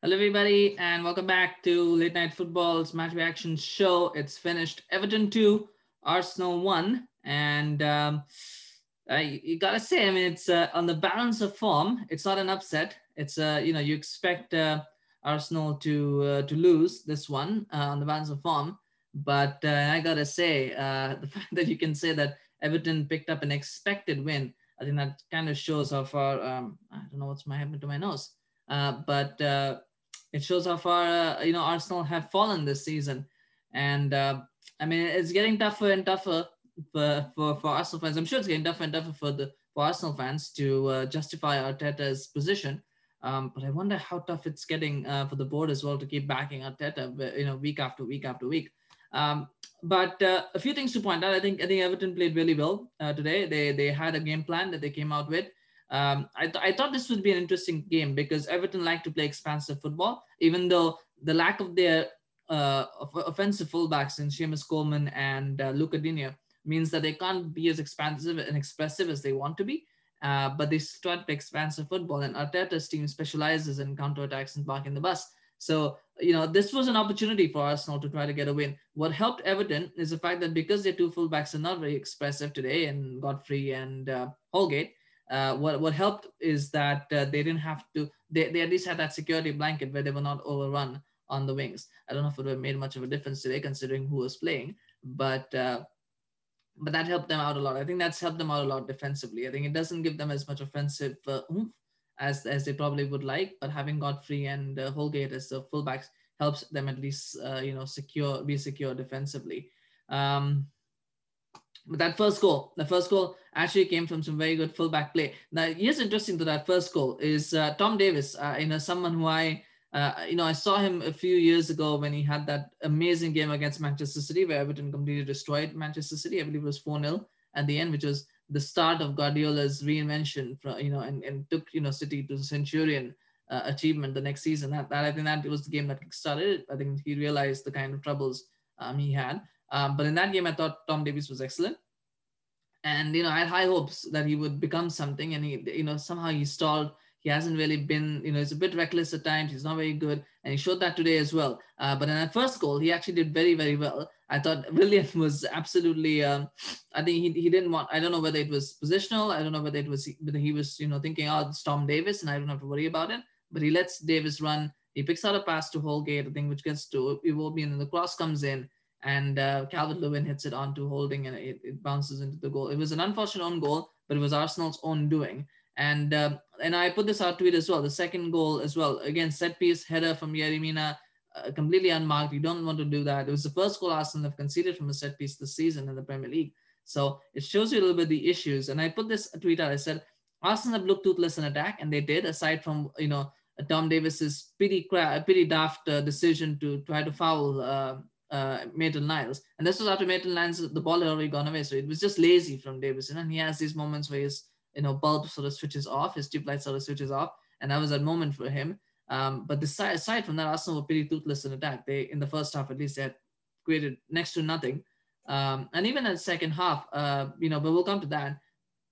Hello, everybody, and welcome back to Late Night Football's Match Reaction Show. It's finished Everton 2, Arsenal 1. And um, I, you gotta say, I mean, it's uh, on the balance of form. It's not an upset. It's, uh, you know, you expect uh, Arsenal to uh, to lose this one uh, on the balance of form. But uh, I gotta say, uh, the fact that you can say that Everton picked up an expected win, I think that kind of shows how far, um, I don't know what's my happened to my nose. But it shows how far uh, you know Arsenal have fallen this season, and uh, I mean it's getting tougher and tougher for, for for Arsenal fans. I'm sure it's getting tougher and tougher for the for Arsenal fans to uh, justify Arteta's position. Um, but I wonder how tough it's getting uh, for the board as well to keep backing Arteta, you know, week after week after week. Um, but uh, a few things to point out. I think I think Everton played really well uh, today. They they had a game plan that they came out with. Um, I, th- I thought this would be an interesting game because Everton like to play expansive football, even though the lack of their uh, offensive fullbacks in Seamus Coleman and uh, Luca Digne means that they can't be as expansive and expressive as they want to be. Uh, but they start to expansive football, and Arteta's team specializes in counterattacks and parking the bus. So, you know, this was an opportunity for Arsenal to try to get a win. What helped Everton is the fact that because their two fullbacks are not very expressive today, and Godfrey and uh, Holgate, uh, what what helped is that uh, they didn't have to they, they at least had that security blanket where they were not overrun on the wings. I don't know if it would have made much of a difference today considering who was playing, but uh, but that helped them out a lot. I think that's helped them out a lot defensively. I think it doesn't give them as much offensive uh, oomph as as they probably would like, but having Godfrey and uh, Holgate as the fullbacks helps them at least uh, you know secure be secure defensively. Um, but that first goal, the first goal actually came from some very good fullback play. Now, here's interesting to that first goal is uh, Tom Davies, uh, you know, someone who I, uh, you know, I saw him a few years ago when he had that amazing game against Manchester City where Everton completely destroyed Manchester City. I believe it was 4-0 at the end, which was the start of Guardiola's reinvention, from, you know, and, and took, you know, City to the Centurion uh, achievement the next season. That, that I think that was the game that started. it. I think he realized the kind of troubles um, he had. Um, but in that game, I thought Tom Davies was excellent. And, you know, I had high hopes that he would become something. And he, you know, somehow he stalled. He hasn't really been, you know, he's a bit reckless at times. He's not very good. And he showed that today as well. Uh, but in that first goal, he actually did very, very well. I thought Willian was absolutely, um, I think he, he didn't want, I don't know whether it was positional. I don't know whether it was, whether he was, you know, thinking, oh, it's Tom Davies, and I don't have to worry about it. But he lets Davies run. He picks out a pass to Holgate, I think, which gets to Iwobi, and then the cross comes in and uh, Calvert Lewin hits it onto Holding and it, it, bounces into the goal. It was an unfortunate own goal, but it was Arsenal's own doing. And uh, and I put this out tweet as well. The second goal as well, again set piece header from Yerry Mina, uh, completely unmarked. You don't want to do that. It was the first goal Arsenal have conceded from a set piece this season in the Premier League. So it shows you a little bit the issues. And I put this tweet out. I said Arsenal have looked toothless in attack, and they did. Aside from you know Tom Davies's pretty pretty daft uh, decision to try to foul uh, Niles. And this was after Maitland Niles, the ball had already gone away. So it was just lazy from Davison. And he has these moments where his, you know, bulb sort of switches off, his tube light sort of switches off. And that was that moment for him. Um, but aside, aside from that, Arsenal were pretty toothless in attack. They, in the first half, at least, they had created next to nothing. Um, and even in the second half, uh, you know, but we'll come to that.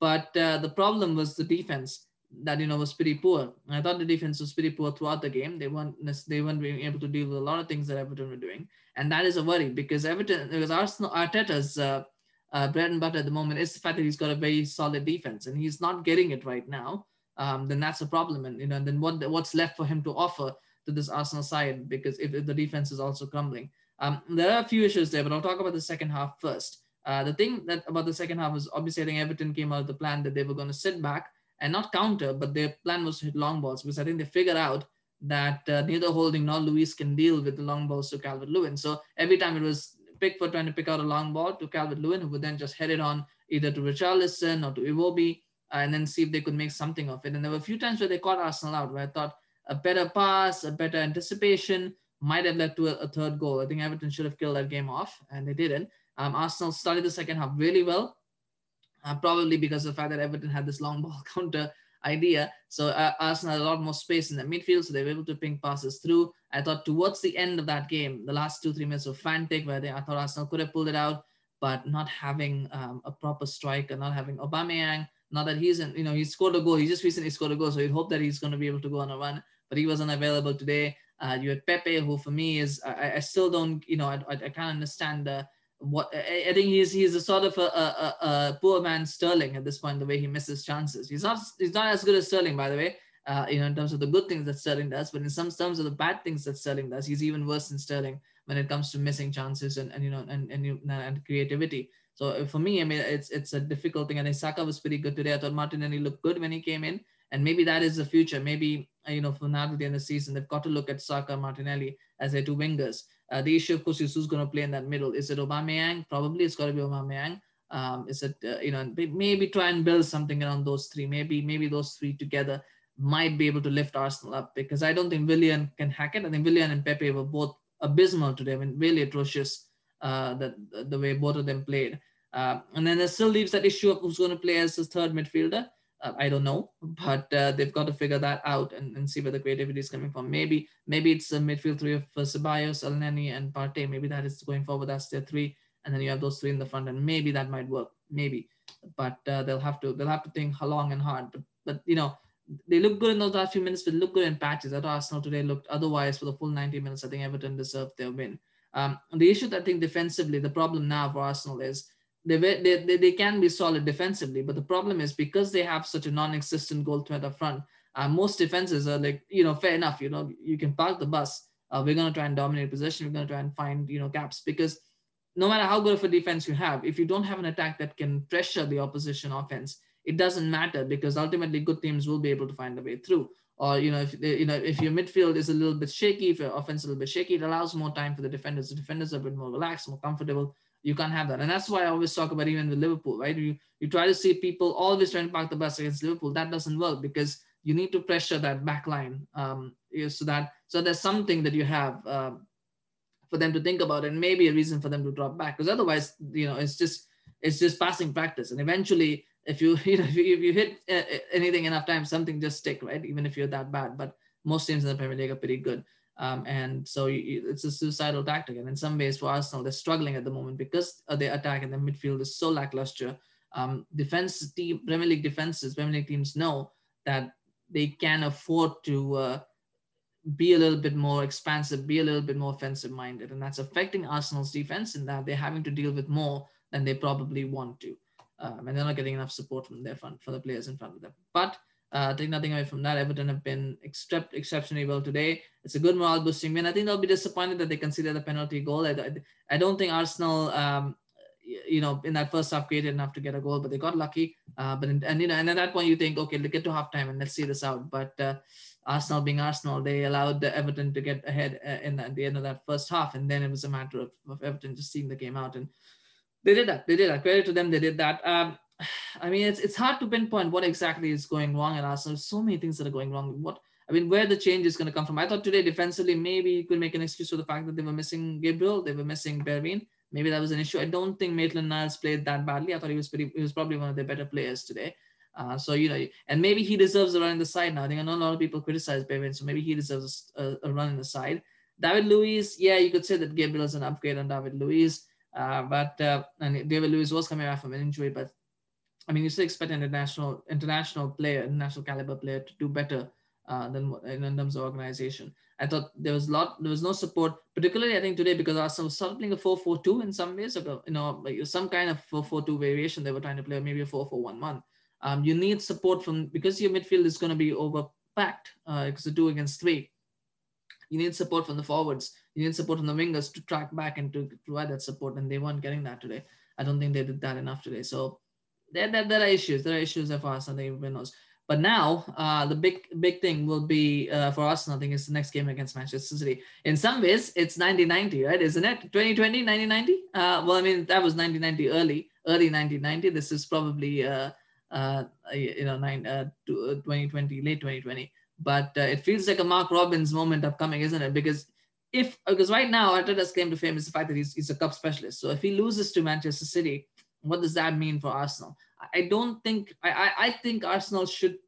But uh, the problem was the defense that you know was pretty poor. I thought the defense was pretty poor throughout the game. They weren't they weren't being able to deal with a lot of things that Everton were doing, and that is a worry because Everton because Arsenal Arteta's uh, uh, bread and butter at the moment is the fact that he's got a very solid defense and he's not getting it right now. Um, then that's a problem, and you know and then what what's left for him to offer to this Arsenal side because if, if the defense is also crumbling. Um, there are a few issues there, but I'll talk about the second half first. Uh, the thing that about the second half was obviously I think Everton came out of the plan that they were going to sit back and not counter, but their plan was to hit long balls because I think they figured out that uh, neither Holding nor Luiz can deal with the long balls to Calvert Lewin. So every time it was Pickford trying to pick out a long ball to Calvert Lewin, who would then just head it on either to Richarlison or to Iwobi uh, and then see if they could make something of it. And there were a few times where they caught Arsenal out where I thought a better pass, a better anticipation might have led to a, a third goal. I think Everton should have killed that game off and they didn't. Um, Arsenal started the second half really well uh, probably because of the fact that Everton had this long ball counter idea. So uh, Arsenal had a lot more space in the midfield, so they were able to ping passes through. I thought towards the end of that game, the last two, three minutes were frantic, where they, I thought Arsenal could have pulled it out, but not having um, a proper striker, not having Aubameyang, not that he's in, you know, he scored a goal. He just recently scored a goal, so you hope that he's going to be able to go on a run. but he wasn't available today. Uh, you had Pepe, who for me is I, I still don't you know I, I, can't understand uh, what I, think he's he's a sort of a, a, a, poor man Sterling at this point the way he misses chances. He's not he's not as good as Sterling by the way. Uh, you know in terms of the good things that Sterling does, but in some terms of the bad things that Sterling does, he's even worse than Sterling when it comes to missing chances and, and you know and and, and creativity. So uh, for me, I mean, it's it's a difficult thing. And Saka was pretty good today. I thought Martinelli looked good when he came in, and maybe that is the future. Maybe you know, for now to the end of the season, they've got to look at Saka, Martinelli as their two wingers. Uh, the issue, of course, is who's going to play in that middle. Is it Aubameyang? Probably it's got to be Aubameyang. Um, is it uh, you know maybe try and build something around those three? Maybe maybe those three together might be able to lift Arsenal up because I don't think Willian can hack it. I think Willian and Pepe were both abysmal today. I mean, really atrocious. Uh, the the way both of them played. Uh, and then there still leaves that issue of who's going to play as the third midfielder. Uh, I don't know, but uh, they've got to figure that out and, and see where the creativity is coming from. Maybe maybe it's a midfield three of uh, Elneny, and Partey. Maybe that is going forward. That's their three, and then you have those three in the front, and maybe that might work. Maybe, but uh, they'll have to they'll have to think long and hard. But but you know they look good in those last few minutes, but look good in patches. That Arsenal today looked otherwise for the full 90 minutes. I think Everton deserved their win. Um, the issue that I think defensively, the problem now for Arsenal is they, they, they can be solid defensively, but the problem is because they have such a non-existent goal threat up front, uh, most defenses are like, you know, fair enough, you know, you can park the bus. Uh, we're going to try and dominate possession. We're going to try and find, you know, gaps because no matter how good of a defense you have, if you don't have an attack that can pressure the opposition offense, it doesn't matter because ultimately good teams will be able to find a way through. Or you know, if you know if your midfield is a little bit shaky, if your offense is a little bit shaky, it allows more time for the defenders. The defenders are a bit more relaxed, more comfortable you can't have that. And that's why I always talk about even with Liverpool, right? You, you try to see people always trying to park the bus against Liverpool. That doesn't work because you need to pressure that back line um, so that so there's something that you have um, for them to think about and maybe a reason for them to drop back because otherwise you know it's just it's just passing practice and eventually if you you know if you, if you hit uh, anything enough times something just stick right even if you're that bad but most teams in the Premier League are pretty good um, and so you, it's a suicidal tactic. And in some ways, for Arsenal, they're struggling at the moment because their attack and their midfield is so lackluster. Um, defense team, Premier League defenses, Premier League teams know that they can afford to uh, be a little bit more expansive, be a little bit more offensive minded. And that's affecting Arsenal's defense in that they're having to deal with more than they probably want to. Um, and they're not getting enough support from their front for the players in front of them. But uh, take nothing away from that. Everton have been except exceptionally well today. It's a good morale boosting win. I think they'll be disappointed that they consider the penalty goal. I, I don't think Arsenal, um, you know, in that first half created enough to get a goal, but they got lucky. Uh, but in, and you know, and at that point you think, okay, let's get to halftime and let's see this out. But uh, Arsenal being Arsenal, they allowed the Everton to get ahead uh, in at the end of that first half, and then it was a matter of, of Everton just seeing the game out, and they did that. They did that. Credit to them, they did that. Um, I mean, it's it's hard to pinpoint what exactly is going wrong at Arsenal. So many things that are going wrong. What I mean, where the change is going to come from? I thought today defensively, maybe you could make an excuse for the fact that they were missing Gabriel, they were missing Bergwijn. Maybe that was an issue. I don't think Maitland Niles played that badly. I thought he was pretty. He was probably one of their better players today. Uh, so you know, and maybe he deserves a run in the side now. I think I know a lot of people criticize Bergwijn, so maybe he deserves a, a, run in the side. David Luiz, yeah, you could say that Gabriel is an upgrade on David Luiz. Uh, but uh, and David Luiz was coming back from an injury, but I mean, you still expect an international international player, international caliber player to do better uh, than in terms of organization. I thought there was lot, there was no support, particularly I think today because Arsenal started playing a 4-4-2 in some ways, you know, like some kind of 4-4-2 variation they were trying to play, maybe a 4-4-1-1. Um, you need support from because your midfield is going to be overpacked uh, because the two against three. You need support from the forwards. You need support from the wingers to track back and to provide that support, and they weren't getting that today. I don't think they did that enough today. So there, there, there are issues. There are issues for us, and they knows. But now, uh, the big big thing will be uh, for us. I think is the next game against Manchester City. In some ways, it's 1990, right? Isn't it? 2020, 1990. Uh, well, I mean that was 1990 early, early 1990. This is probably uh, uh, you know nine, uh, 2020, late 2020. But it feels like a Mark Robins moment upcoming, isn't it? Because if because right now Arteta's claim to fame is the fact that he's, he's a cup specialist. So if he loses to Manchester City, what does that mean for Arsenal? I don't think I, I think Arsenal should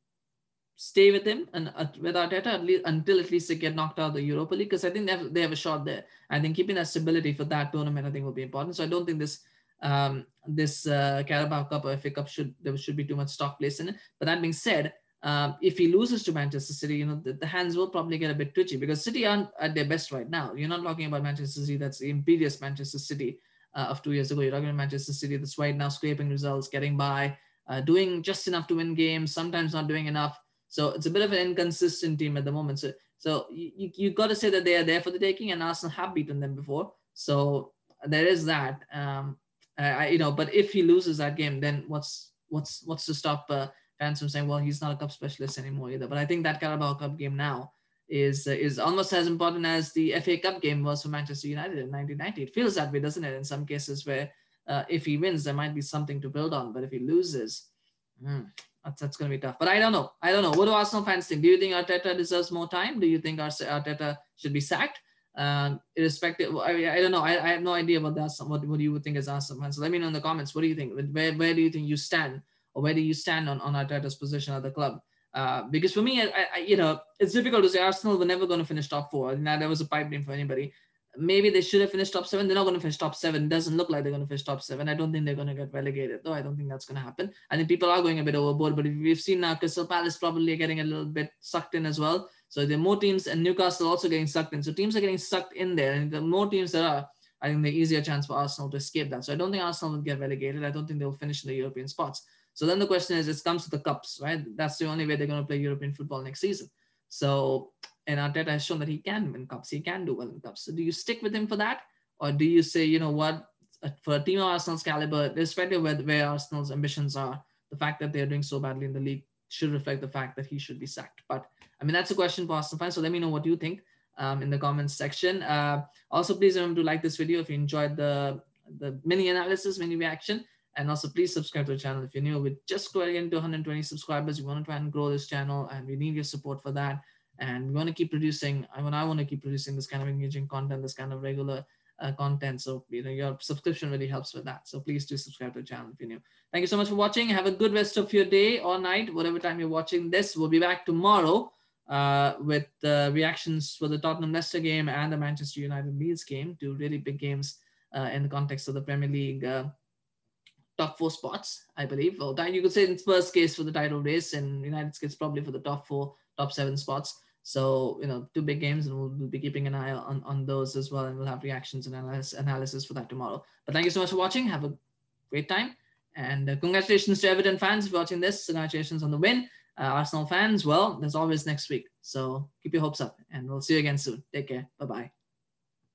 stay with him and uh, with Arteta at least, until at least they get knocked out of the Europa League because I think they have, they have a shot there. I think keeping that stability for that tournament I think will be important. So I don't think this um, this uh, Carabao Cup or FA Cup should there should be too much stock placed in it. But that being said, um, if he loses to Manchester City, you know, the, the, hands will probably get a bit twitchy because City aren't at their best right now. You're not talking about Manchester City, that's the imperious Manchester City uh, of two years ago. You're talking about Manchester City that's right now scraping results, getting by, uh, doing just enough to win games, sometimes not doing enough. So it's a bit of an inconsistent team at the moment. So, so you, you got to say that they are there for the taking, and Arsenal have beaten them before. So there is that. Um, I, you know, but if he loses that game, then what's what's what's to stop uh, fans from saying, well, he's not a cup specialist anymore either. But I think that Carabao Cup game now is uh, is almost as important as the FA Cup game was for Manchester United in 1990. It feels that way, doesn't it? In some cases, where uh, if he wins, there might be something to build on, but if he loses, mm, that's, that's going to be tough. But I don't know. I don't know. What do Arsenal fans think? Do you think Arteta deserves more time? Do you think Arteta should be sacked? Um, irrespective, I, I don't know. I, I have no idea about that. What, what do you think as Arsenal fans? So let me know in the comments. What do you think? Where, where do you think you stand? Or where do you stand on, on Arteta's position at the club? Uh, because for me, I, I, you know, it's difficult to say Arsenal were never going to finish top four. Now that was a pipe dream for anybody. Maybe they should have finished top seven. They're not going to finish top seven. It doesn't look like they're going to finish top seven. I don't think they're going to get relegated, though. I don't think that's going to happen. I think people are going a bit overboard. But we've seen now Crystal Palace probably getting a little bit sucked in as well. So there are more teams, and Newcastle also getting sucked in. So teams are getting sucked in there, and the more teams there are, I think the easier chance for Arsenal to escape that. So I don't think Arsenal will get relegated. I don't think they'll finish in the European spots. So then the question is, it comes to the cups, right? That's the only way they're going to play European football next season. So, and Arteta has shown that he can win cups. He can do well in cups. So do you stick with him for that? Or do you say, you know what, for a team of Arsenal's caliber, irrespective of where, where Arsenal's ambitions are, the fact that they're doing so badly in the league should reflect the fact that he should be sacked. But I mean, that's a question for Arsenal fans. So let me know what you think um, in the comments section. Uh, also, please remember to like this video if you enjoyed the, the mini analysis, mini reaction. And also please subscribe to the channel if you're new. We're just growing to 120 subscribers. We want to try and grow this channel and we need your support for that. And we want to keep producing, I mean, I want to keep producing this kind of engaging content, this kind of regular uh, content. So, you know, your subscription really helps with that. So please do subscribe to the channel if you're new. Thank you so much for watching. Have a good rest of your day or night, whatever time you're watching this. We'll be back tomorrow uh, with the reactions for the Tottenham Leicester game and the Manchester United Leeds game, two really big games uh, in the context of the Premier League uh, top four spots, I believe. Well, you could say in Spurs' case for the title race, and United's case probably for the top four, top seven spots. So, you know, two big games, and we'll, we'll be keeping an eye on, on those as well. And we'll have reactions and analysis, analysis for that tomorrow. But thank you so much for watching. Have a great time. And uh, congratulations to Everton fans for watching this. Congratulations on the win. Uh, Arsenal fans, well, there's always next week. So keep your hopes up, and we'll see you again soon. Take care. Bye bye.